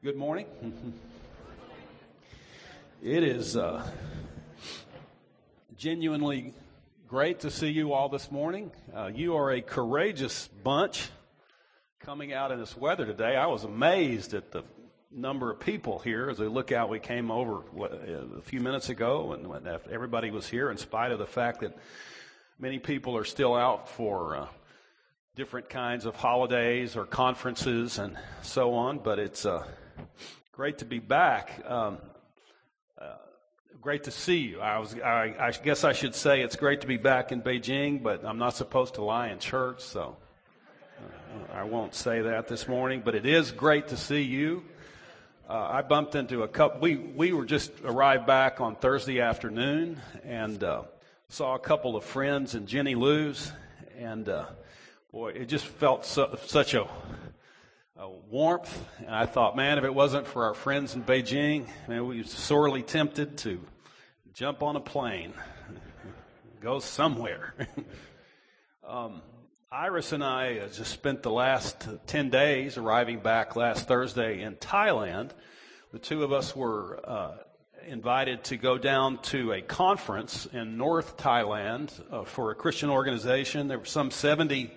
Good morning. It is uh, genuinely great to see you all this morning. Uh, you are a courageous bunch coming out in this weather today. I was amazed at the number of people here as we look out. We came over a few minutes ago, and everybody was here, in spite of the fact that many people are still out for. Uh, different kinds of holidays or conferences and so on, but it's uh, great to be back. Um, uh, great to see you. I was, I, I, guess I should say it's great to be back in Beijing, but I'm not supposed to lie in church, so uh, I won't say that this morning. But it is great to see you. Uh, I bumped into a couple. We we were just arrived back on Thursday afternoon and uh, saw a couple of friends and Jenny Lou's, and uh, boy, it just felt such a, a, warmth. And I thought, man, if it wasn't for our friends in Beijing, man, we were sorely tempted to jump on a plane, go somewhere. um, Iris and I uh, just spent the last 10 days arriving back last Thursday in Thailand. The two of us were uh, invited to go down to a conference in North Thailand uh, for a Christian organization. There were some 70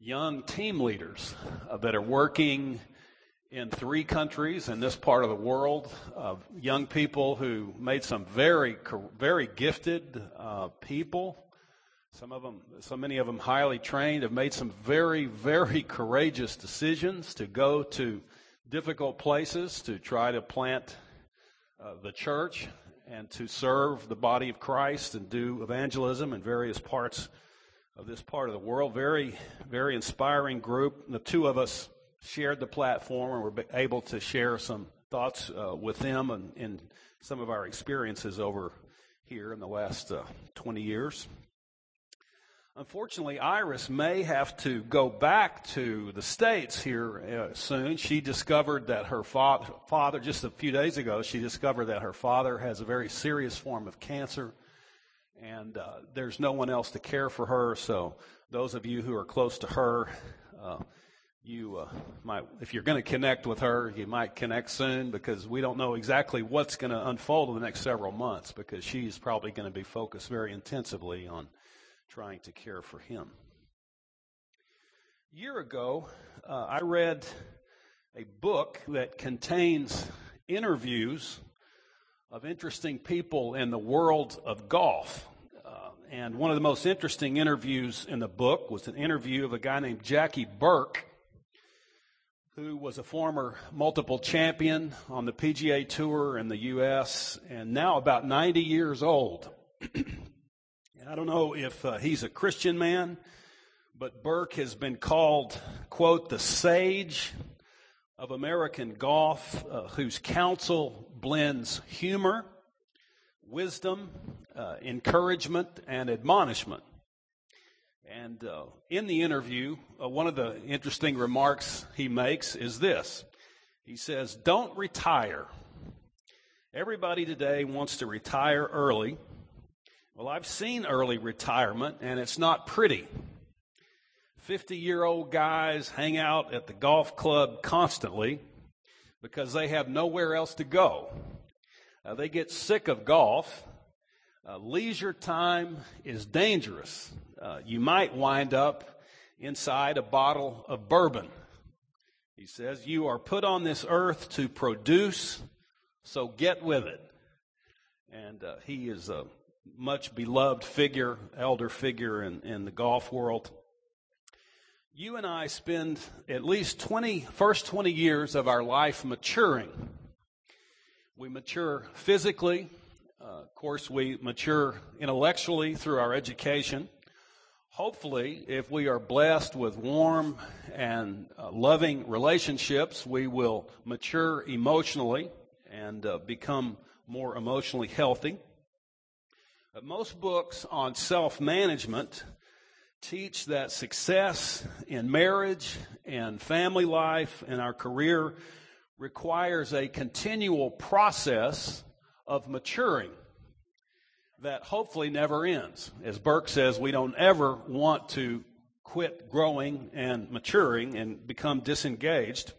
young team leaders uh, that are working in three countries in this part of the world, uh, young people who made some very, very gifted uh, people. Some of them, so many of them highly trained, have made some very, very courageous decisions to go to difficult places to try to plant uh, the church and to serve the body of Christ and do evangelism in various parts of this part of the world. Very, very inspiring group. The two of us shared the platform and were able to share some thoughts uh, with them and, and, some of our experiences over here in the last uh, 20 years. Unfortunately, Iris may have to go back to the States here uh, soon. She discovered that her fa- father, just a few days ago, she discovered that her father has a very serious form of cancer and uh, there's no one else to care for her. So those of you who are close to her, uh, you uh, might, if you're going to connect with her, you might connect soon because we don't know exactly what's going to unfold in the next several months because she's probably going to be focused very intensively on trying to care for him. A year ago, uh, I read a book that contains interviews of interesting people in the world of golf. Uh, and one of the most interesting interviews in the book was an interview of a guy named Jackie Burke, who was a former multiple champion on the PGA Tour in the U.S. and now about 90 years old. I don't know if uh, he's a Christian man, but Burke has been called, quote, the sage of American golf, uh, whose counsel blends humor, wisdom, uh, encouragement, and admonishment. And uh, in the interview, uh, one of the interesting remarks he makes is this He says, Don't retire. Everybody today wants to retire early. Well, I've seen early retirement, and it's not pretty. 50 year old guys hang out at the golf club constantly because they have nowhere else to go. Uh, they get sick of golf. Uh, leisure time is dangerous. Uh, you might wind up inside a bottle of bourbon. He says, You are put on this earth to produce, so get with it. And uh, he is a much beloved figure, elder figure in, in the golf world you and I spend at least 20, first 20 years of our life maturing. We mature physically. Uh, of course, we mature intellectually through our education. Hopefully, if we are blessed with warm and uh, loving relationships, we will mature emotionally and uh, become more emotionally healthy. But most books on self management teach that success in marriage and family life and our career requires a continual process of maturing that hopefully never ends. As Burke says, we don't ever want to quit growing and maturing and become disengaged.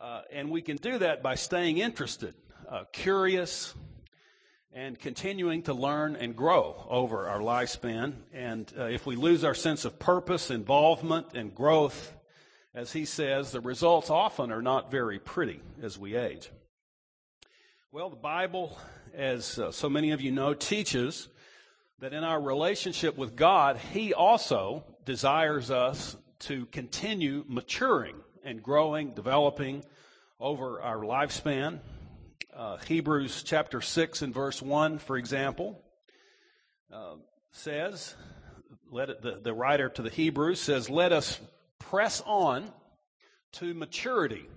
Uh, and we can do that by staying interested, uh, curious, and continuing to learn and grow over our lifespan. And uh, if we lose our sense of purpose, involvement, and growth, as he says, the results often are not very pretty as we age. Well, the Bible, as uh, so many of you know, teaches that in our relationship with God, He also desires us to continue maturing and growing, developing over our lifespan. Uh, Hebrews chapter 6 and verse 1, for example, uh, says, let it, the, the writer to the Hebrews says, let us press on to maturity.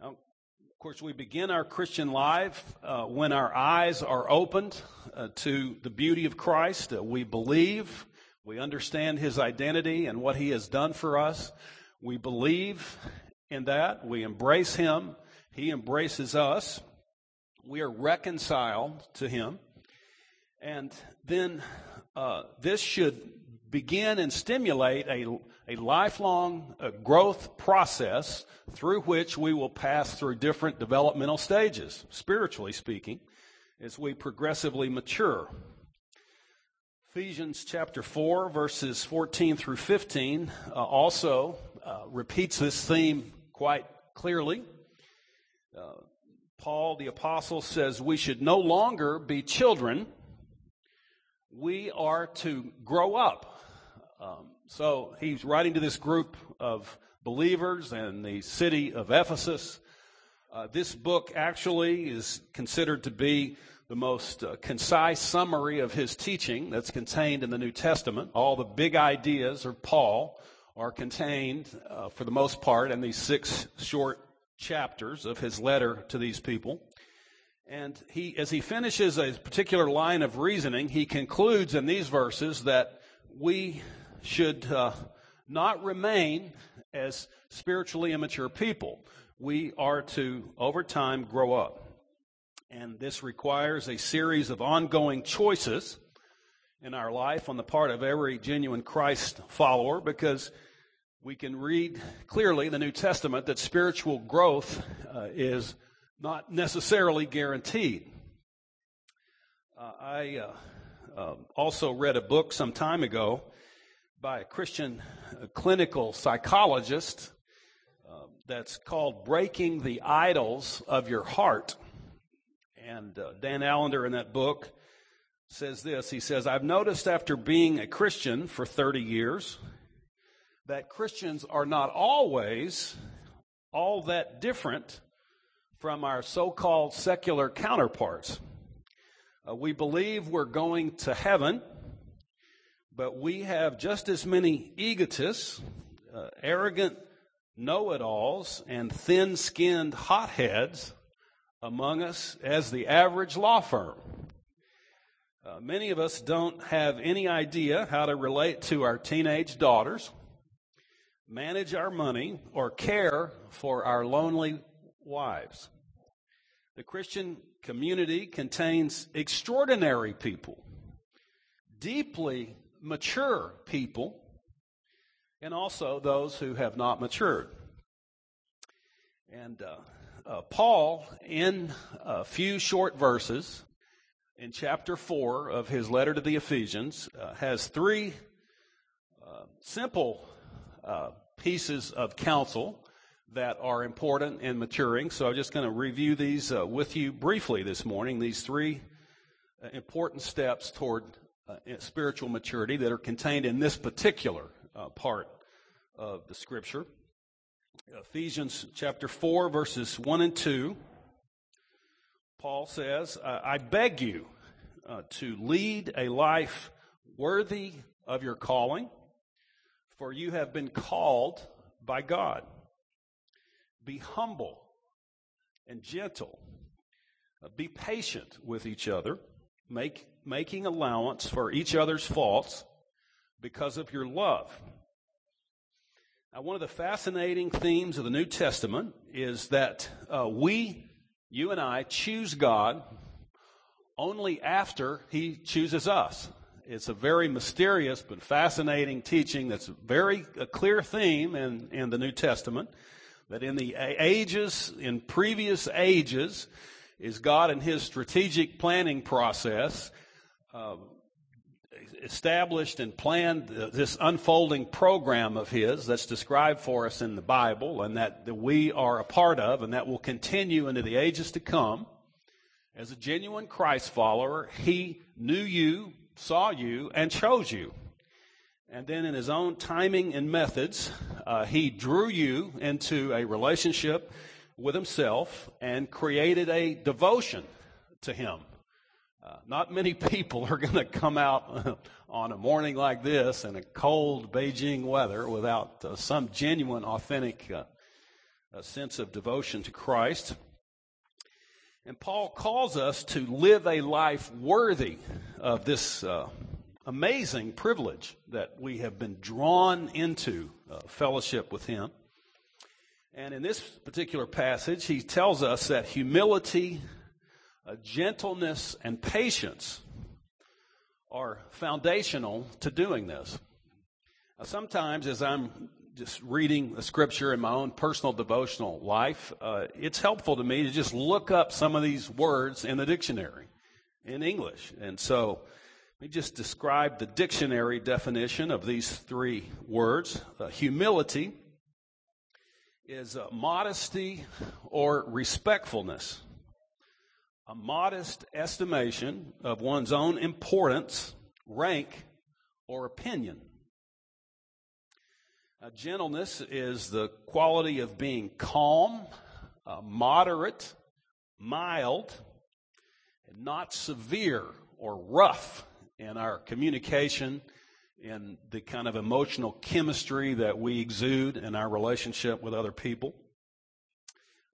Now, of course, we begin our Christian life uh, when our eyes are opened uh, to the beauty of Christ. We believe, we understand His identity and what He has done for us. We believe in that. We embrace Him. He embraces us. We are reconciled to Him. And then uh, this should begin and stimulate a, a lifelong uh, growth process through which we will pass through different developmental stages, spiritually speaking, as we progressively mature. Ephesians chapter 4, verses 14 through 15, uh, also uh, repeats this theme quite clearly. Paul the Apostle says we should no longer be children, we are to grow up um, so he's writing to this group of believers in the city of Ephesus. Uh, this book actually is considered to be the most uh, concise summary of his teaching that's contained in the New Testament. All the big ideas of Paul are contained, uh, for the most part, in these six short chapters of his letter to these people. And he, as he finishes a particular line of reasoning, he concludes in these verses that we should uh, not remain as spiritually immature people. We are to, over time, grow up. And this requires a series of ongoing choices in our life on the part of every genuine Christ follower because we can read clearly in the New Testament that spiritual growth uh, is not necessarily guaranteed. Uh, I uh, uh also read a book some time ago by a Christian a clinical psychologist uh, that's called Breaking the Idols of Your Heart. And uh, Dan Allender in that book says this He says, I've noticed after being a Christian for 30 years that Christians are not always all that different from our so called secular counterparts. Uh, we believe we're going to heaven but we have just as many egotists, uh, arrogant know it alls, and thin skinned hotheads among us as the average law firm. Uh, many of us don't have any idea how to relate to our teenage daughters, manage our money, or care for our lonely wives. The Christian community contains extraordinary people, deeply mature people and also those who have not matured. And uh, uh, Paul, in a few short verses in chapter 4 of his letter to the Ephesians, uh, has three uh, simple uh, pieces of counsel that are important in maturing. So I'm just going to review these uh, with you briefly this morning, these three important steps toward uh, spiritual maturity that are contained in this particular uh, part of the scripture. Ephesians chapter 4, verses 1 and 2. Paul says, I beg you uh, to lead a life worthy of your calling, for you have been called by God. Be humble and gentle. Uh, be patient with each other make, making allowance for each other's faults because of your love. Now, one of the fascinating themes of the New Testament is that uh, we, you and I, choose God only after He chooses us. It's a very mysterious but fascinating teaching that's a very a clear theme in, in the New Testament. That in the ages, in previous ages, is God in His strategic planning process uh, established and planned this unfolding program of His that's described for us in the Bible and that, that we are a part of and that will continue into the ages to come. As a genuine Christ follower, He knew you, saw you, and chose you. And then in His own timing and methods, uh, He drew you into a relationship with Himself and created a devotion to Him. Uh, not many people are going to come out on a morning like this in a cold Beijing weather without uh, some genuine, authentic uh, sense of devotion to Christ. And Paul calls us to live a life worthy of this uh, amazing privilege that we have been drawn into uh, fellowship with Him. And in this particular passage, he tells us that humility, uh, gentleness, and patience are foundational to doing this. Now, sometimes, as I'm just reading the scripture in my own personal devotional life, uh, it's helpful to me to just look up some of these words in the dictionary in English. And so, let me just describe the dictionary definition of these three words. Uh, humility is uh, modesty or respectfulness a modest estimation of one's own importance, rank, or opinion. Uh, gentleness is the quality of being calm, uh, moderate, mild, and not severe or rough in our communication, in the kind of emotional chemistry that we exude in our relationship with other people.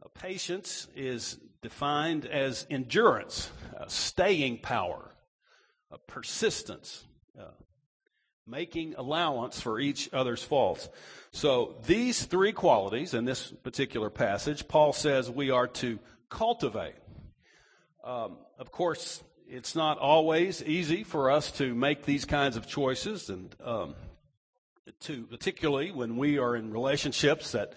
Uh, patience is defined as endurance, uh, staying power, uh, persistence, uh, making allowance for each other's faults. So these three qualities in this particular passage, Paul says we are to cultivate. Um, of course, it's not always easy for us to make these kinds of choices, and um, to particularly when we are in relationships that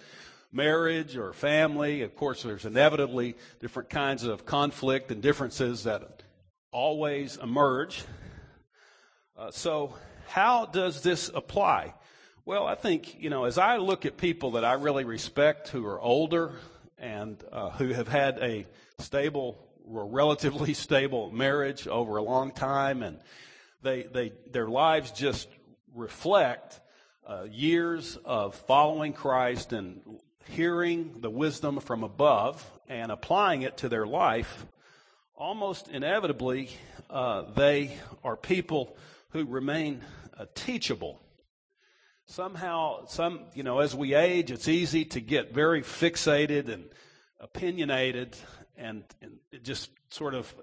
marriage or family. Of course, there's inevitably different kinds of conflict and differences that always emerge. Uh, so, how does this apply? Well, I think, you know, as I look at people that I really respect who are older and uh, who have had a stable relatively stable marriage over a long time and they, they, their lives just reflect uh, years of following Christ and hearing the wisdom from above and applying it to their life, almost inevitably, uh, they are people who remain uh, teachable. Somehow, some, you know, as we age, it's easy to get very fixated and opinionated and, and just sort of,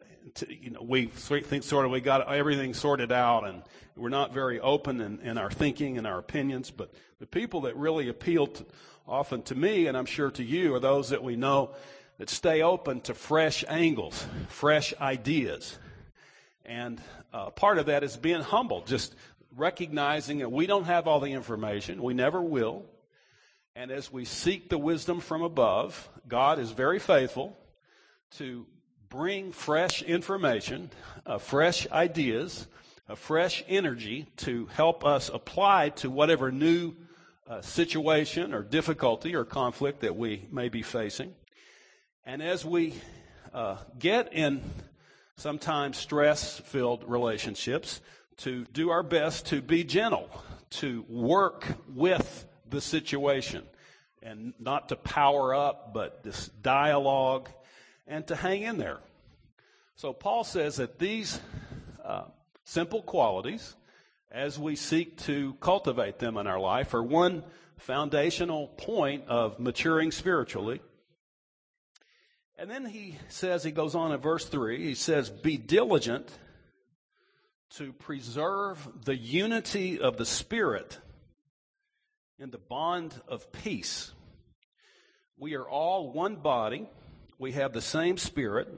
you know, we think sort of we got everything sorted out and we're not very open in, in our thinking and our opinions. But the people that really appeal to, often to me, and I'm sure to you, are those that we know that stay open to fresh angles, fresh ideas. And uh, part of that is being humble, just recognizing that we don't have all the information, we never will. And as we seek the wisdom from above, God is very faithful to bring fresh information, uh, fresh ideas, a fresh energy to help us apply to whatever new uh, situation or difficulty or conflict that we may be facing. And as we uh, get in sometimes stress filled relationships, to do our best to be gentle, to work with the situation, and not to power up, but this dialogue, and to hang in there. So Paul says that these uh, simple qualities as we seek to cultivate them in our life are one foundational point of maturing spiritually. And then he says, he goes on in verse 3, he says, Be diligent to preserve the unity of the Spirit in the bond of peace. We are all one body, we have the same Spirit,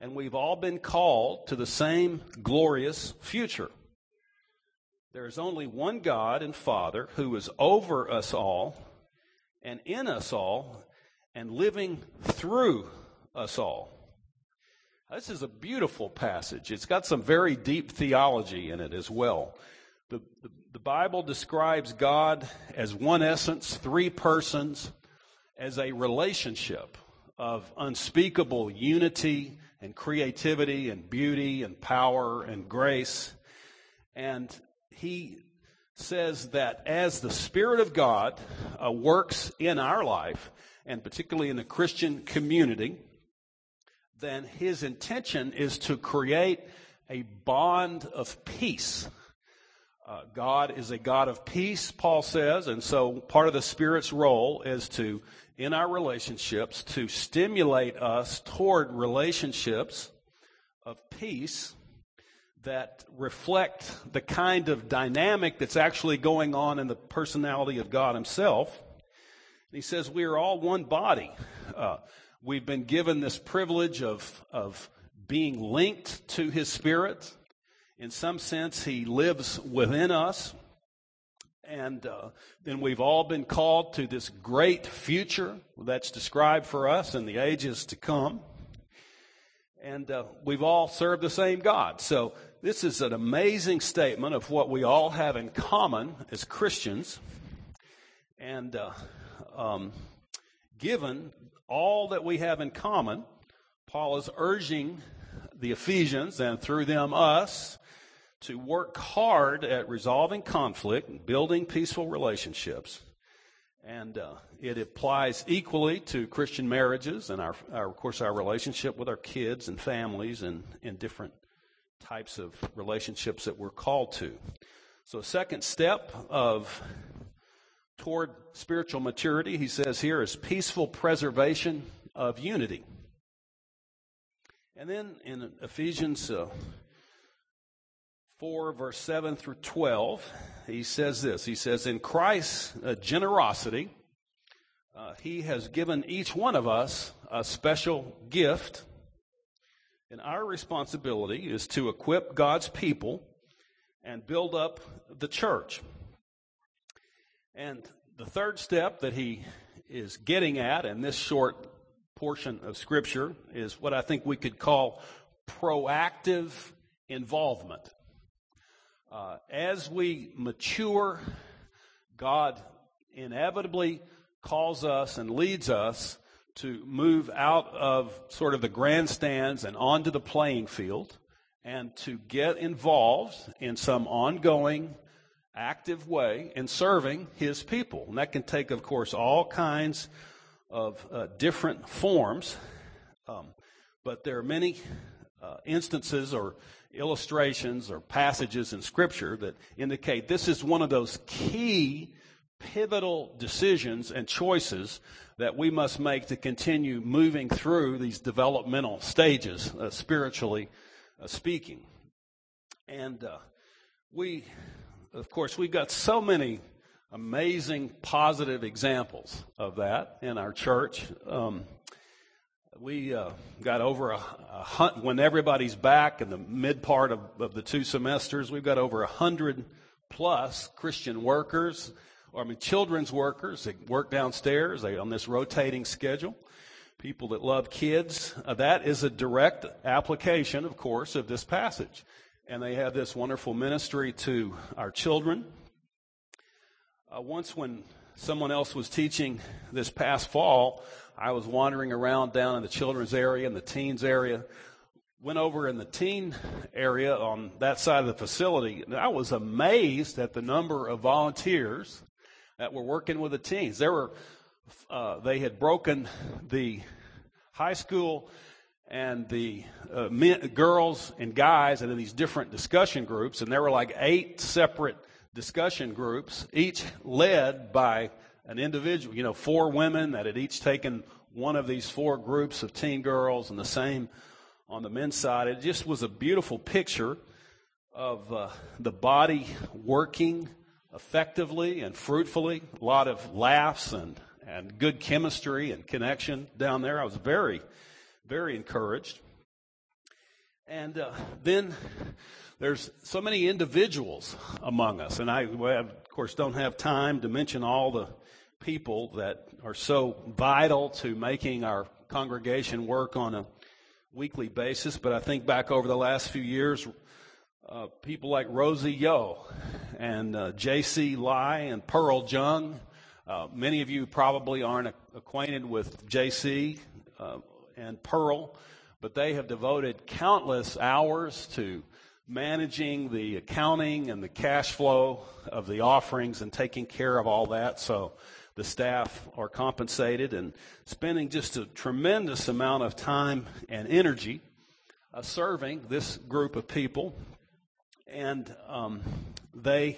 and we've all been called to the same glorious future. There is only one God and Father who is over us all and in us all and living through us all. This is a beautiful passage. It's got some very deep theology in it as well. The, the, the, Bible describes God as one essence, three persons, as a relationship of unspeakable unity and creativity and beauty and power and grace. And he says that as the Spirit of God uh, works in our life, and particularly in the Christian community, then his intention is to create a bond of peace. Uh, God is a God of peace, Paul says, and so part of the Spirit's role is to, in our relationships, to stimulate us toward relationships of peace that reflect the kind of dynamic that's actually going on in the personality of God Himself. He says we are all one body. Uh, We've been given this privilege of, of being linked to His Spirit. In some sense, He lives within us. And uh, then we've all been called to this great future that's described for us in the ages to come. And uh, we've all served the same God. So this is an amazing statement of what we all have in common as Christians. And uh, um, given all that we have in common, Paul is urging the Ephesians and through them us to work hard at resolving conflict and building peaceful relationships. And uh, it applies equally to Christian marriages and, our, our, of course, our relationship with our kids and families and, and different types of relationships that we're called to. So, a second step of toward spiritual maturity, he says here, is peaceful preservation of unity. And then in Ephesians uh, 4, verse 7 through 12, he says this He says, In Christ's uh, generosity, uh, he has given each one of us a special gift. And our responsibility is to equip God's people and build up the church. And the third step that he is getting at in this short portion of Scripture is what I think we could call proactive involvement. Uh, as we mature, God inevitably calls us and leads us to move out of sort of the grandstands and onto the playing field and to get involved in some ongoing active way in serving his people. And that can take, of course, all kinds of uh, different forms. Um, but there are many uh, instances or illustrations or passages in Scripture that indicate this is one of those key pivotal decisions and choices that we must make to continue moving through these developmental stages, uh, spiritually uh, speaking. And uh, we of course, we've got so many amazing positive examples of that in our church. Um, we uh, got over a, a hunt when everybody's back in the mid part of, of the two semesters. We've got over a hundred plus Christian workers, or I mean children's workers that work downstairs they, on this rotating schedule. People that love kids. Uh, that is a direct application, of course, of this passage and they have this wonderful ministry to our children. Uh, once, when someone else was teaching this past fall, I was wandering around down in the children's area and the teens area. Went over in the teen area on that side of the facility, and I was amazed at the number of volunteers that were working with the teens. There were, uh, they had broken the high school and the uh, men, girls and guys into these different discussion groups, and there were like eight separate discussion groups, each led by an individual. You know, four women that had each taken one of these four groups of teen girls, and the same on the men's side. It just was a beautiful picture of uh, the body working effectively and fruitfully. A lot of laughs and and good chemistry and connection down there. I was very very encouraged. And uh, then there's so many individuals among us, and I, of course, don't have time to mention all the people that are so vital to making our congregation work on a weekly basis. But I think back over the last few years, uh, people like Rosie Yo and uh, J.C. Lai and Pearl Jung. Uh, many of you probably aren't acquainted with J.C. And Pearl, but they have devoted countless hours to managing the accounting and the cash flow of the offerings and taking care of all that. So the staff are compensated and spending just a tremendous amount of time and energy uh, serving this group of people. And um, they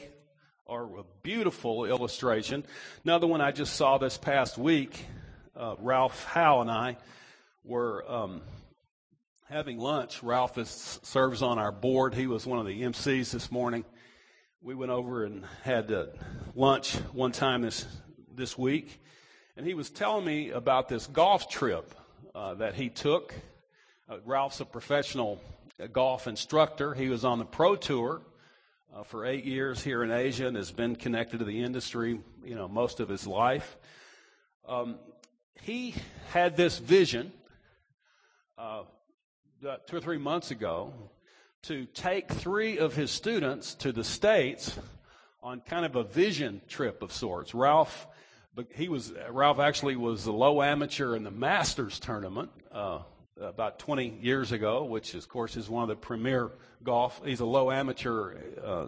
are a beautiful illustration. Another one I just saw this past week, uh, Ralph Howe and I were um, having lunch. Ralph is, serves on our board. He was one of the MCs this morning. We went over and had uh, lunch one time this this week, and he was telling me about this golf trip uh, that he took. Uh, Ralph's a professional uh, golf instructor. He was on the pro tour uh, for eight years here in Asia and has been connected to the industry, you know, most of his life. Um, he had this vision uh, two or three months ago to take three of his students to the States on kind of a vision trip of sorts. Ralph, he was Ralph actually was the low amateur in the Masters tournament uh, about 20 years ago, which of course is one of the premier golf. He's a low amateur uh,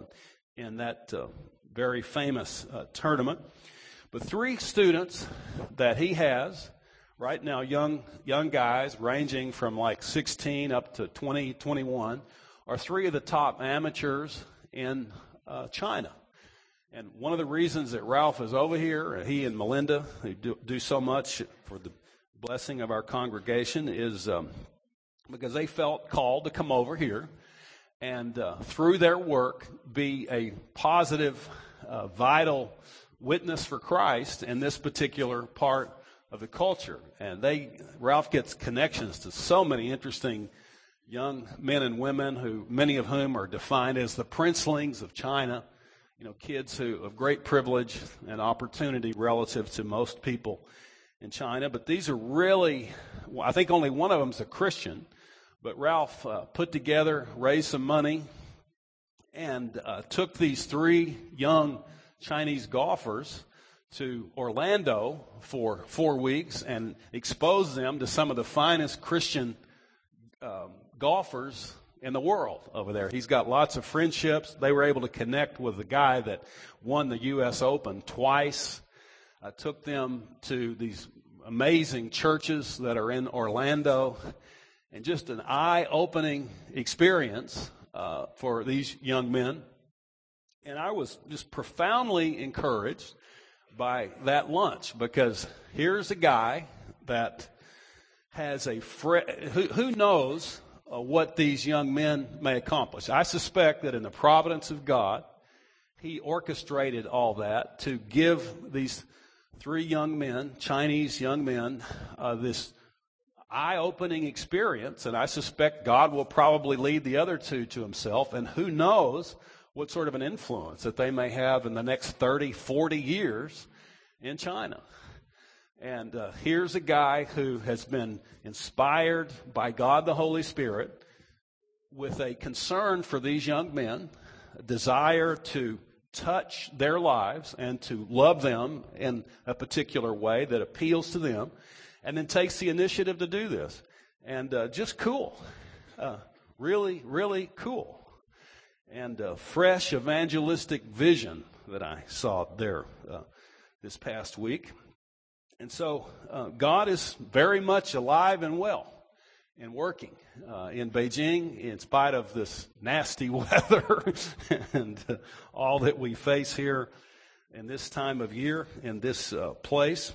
in that uh, very famous uh, tournament. But three students that he has right now, young, young guys ranging from like 16 up to 20, 21, are three of the top amateurs in uh, China. And one of the reasons that Ralph is over here, he and Melinda, who do, do so much for the blessing of our congregation, is um, because they felt called to come over here and uh, through their work be a positive, uh, vital witness for Christ in this particular part of the culture. And they, Ralph gets connections to so many interesting young men and women who, many of whom are defined as the princelings of China. You know, kids who of great privilege and opportunity relative to most people in China. But these are really, I think only one of them is a Christian. But Ralph uh, put together, raised some money, and uh, took these three young Chinese golfers to Orlando for four weeks and expose them to some of the finest Christian um, golfers in the world over there. He's got lots of friendships. They were able to connect with the guy that won the U.S. Open twice. I took them to these amazing churches that are in Orlando, and just an eye-opening experience uh, for these young men. And I was just profoundly encouraged by that lunch because here's a guy that has a fre- who, who knows uh, what these young men may accomplish. I suspect that in the providence of God, he orchestrated all that to give these three young men, Chinese young men, uh, this eye opening experience. And I suspect God will probably lead the other two to himself. And who knows what sort of an influence that they may have in the next 30, 40 years in China. And uh, here's a guy who has been inspired by God the Holy Spirit with a concern for these young men, a desire to touch their lives and to love them in a particular way that appeals to them, and then takes the initiative to do this. And uh, just cool. Uh, really, really cool and a fresh evangelistic vision that I saw there uh, this past week. And so uh, God is very much alive and well and working uh, in Beijing in spite of this nasty weather and all that we face here in this time of year in this uh, place.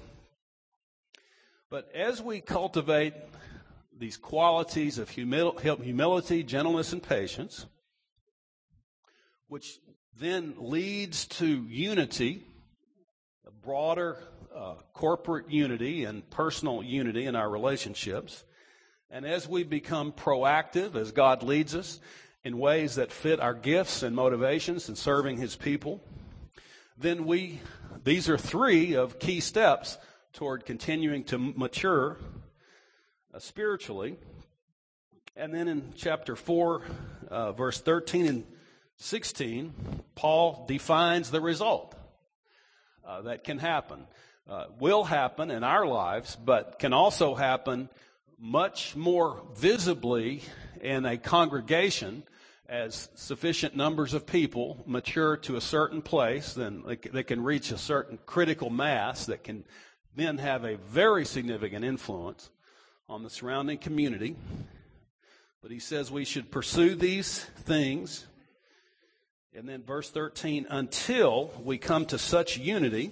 But as we cultivate these qualities of humility, gentleness, and patience, which then leads to unity, a broader uh, corporate unity and personal unity in our relationships. And as we become proactive, as God leads us in ways that fit our gifts and motivations in serving His people, then we, these are three of key steps toward continuing to mature uh, spiritually. And then in chapter 4, uh, verse 13 and 16, Paul defines the result uh, that can happen. Uh, will happen in our lives, but can also happen much more visibly in a congregation as sufficient numbers of people mature to a certain place, then they can reach a certain critical mass that can then have a very significant influence on the surrounding community. But he says we should pursue these things. And then verse 13, until we come to such unity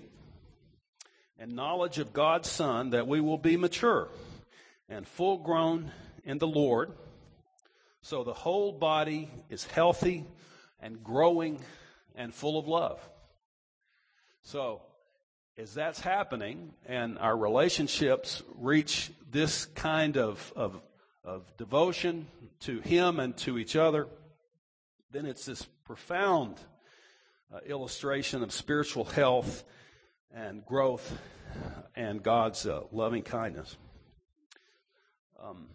and knowledge of God's Son that we will be mature and full grown in the Lord. So the whole body is healthy and growing and full of love. So, as that's happening and our relationships reach this kind of, of, of devotion to Him and to each other, then it's this profound uh, illustration of spiritual health and growth and God's uh, loving kindness. Um,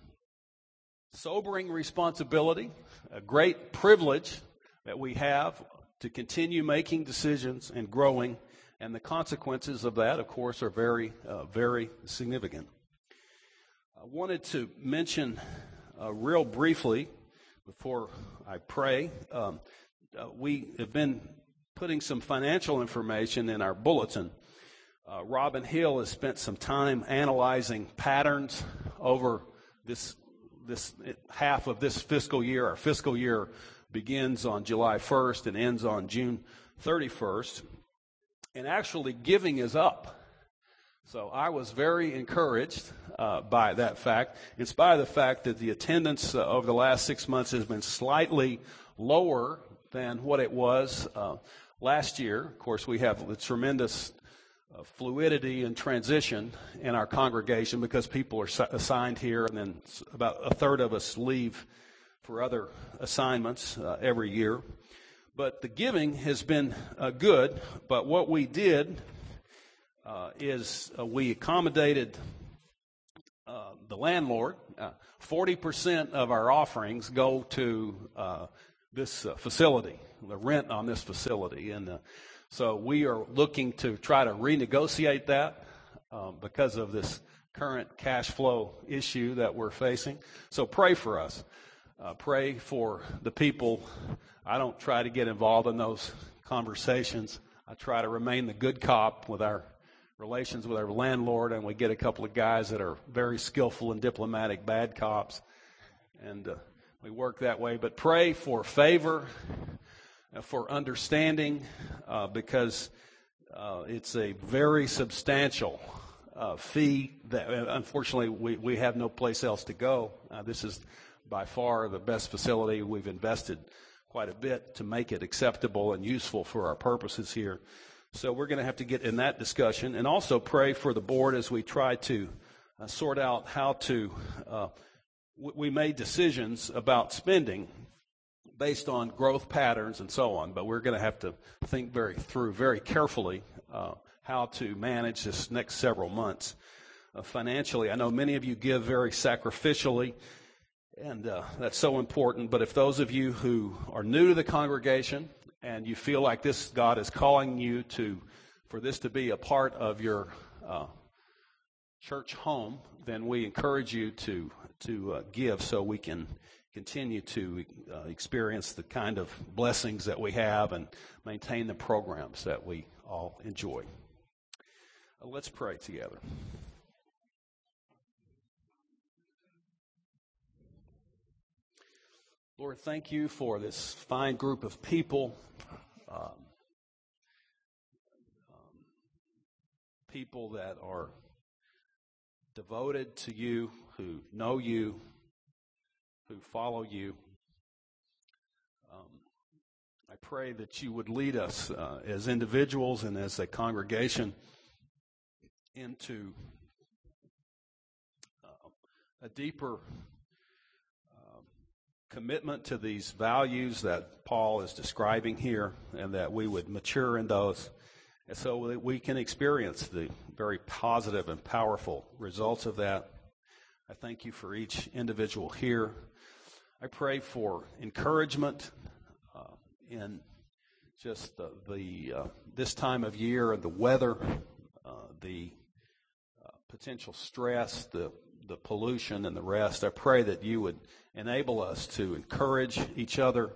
sobering responsibility, a great privilege that we have to continue making decisions and growing, and the consequences of that, of course, are very, uh, very significant. I wanted to mention uh, real briefly before I pray. Um, uh, we have been putting some financial information in our bulletin. Uh, Robin Hill has spent some time analyzing patterns over this this half of this fiscal year. Our fiscal year begins on July 1st and ends on June 31st. And actually, giving is up. So I was very encouraged uh, by that fact, in spite of the fact that the attendance uh, over the last six months has been slightly lower than what it was uh, last year. Of course, we have the tremendous uh, fluidity and transition in our congregation because people are assigned here, and then about a third of us leave for other assignments uh, every year. But the giving has been uh, good, but what we did uh, is uh, we accommodated uh, the landlord. 40% of our offerings go to this facility, the rent on this facility. And so we are looking to try to renegotiate that um, because of this current cash flow issue that we're facing. So pray for us. Uh, pray for the people. I don't try to get involved in those conversations. I try to remain the good cop with our relations with our landlord, and we get a couple of guys that are very skillful and diplomatic bad cops, and uh, we work that way. But pray for favor uh, for understanding uh, because uh, it's a very substantial uh, fee that unfortunately we, we have no place else to go. This is by far the best facility. We've invested quite a bit to make it acceptable and useful for our purposes here. So we're going to have to get in that discussion and also pray for the board as we try to sort out how to. we made decisions about spending based on growth patterns and so on. But we're going to have to think very through very carefully uh, how to manage this next several months uh, financially. I know many of you give very sacrificially, and uh, that's so important. But if those of you who are new to the congregation and you feel like this God is calling you to for this to be a part of your uh, church home, then we encourage you to to uh, give so we can continue to uh, experience the kind of blessings that we have and maintain the programs that we all enjoy. Uh, let's pray together. Lord, thank you for this fine group of people. Um, um, people that are devoted to you, who know you, who follow you. Um, I pray that you would lead us uh, as individuals and as a congregation into uh, a deeper commitment to these values that Paul is describing here, and that we would mature in those, and so that we can experience the very positive and powerful results of that. I thank you for each individual here. I pray for encouragement uh, in just the, the uh, this time of year and the weather, uh, the uh, potential stress, the the pollution and the rest. I pray that you would enable us to encourage each other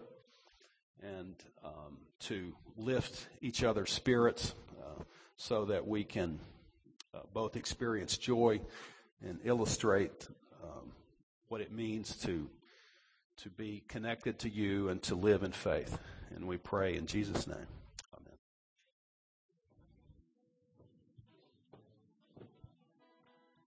and um, to lift each other's spirits uh, so that we can uh, both experience joy and illustrate um, what it means to to be connected to you and to live in faith. And we pray in Jesus' name.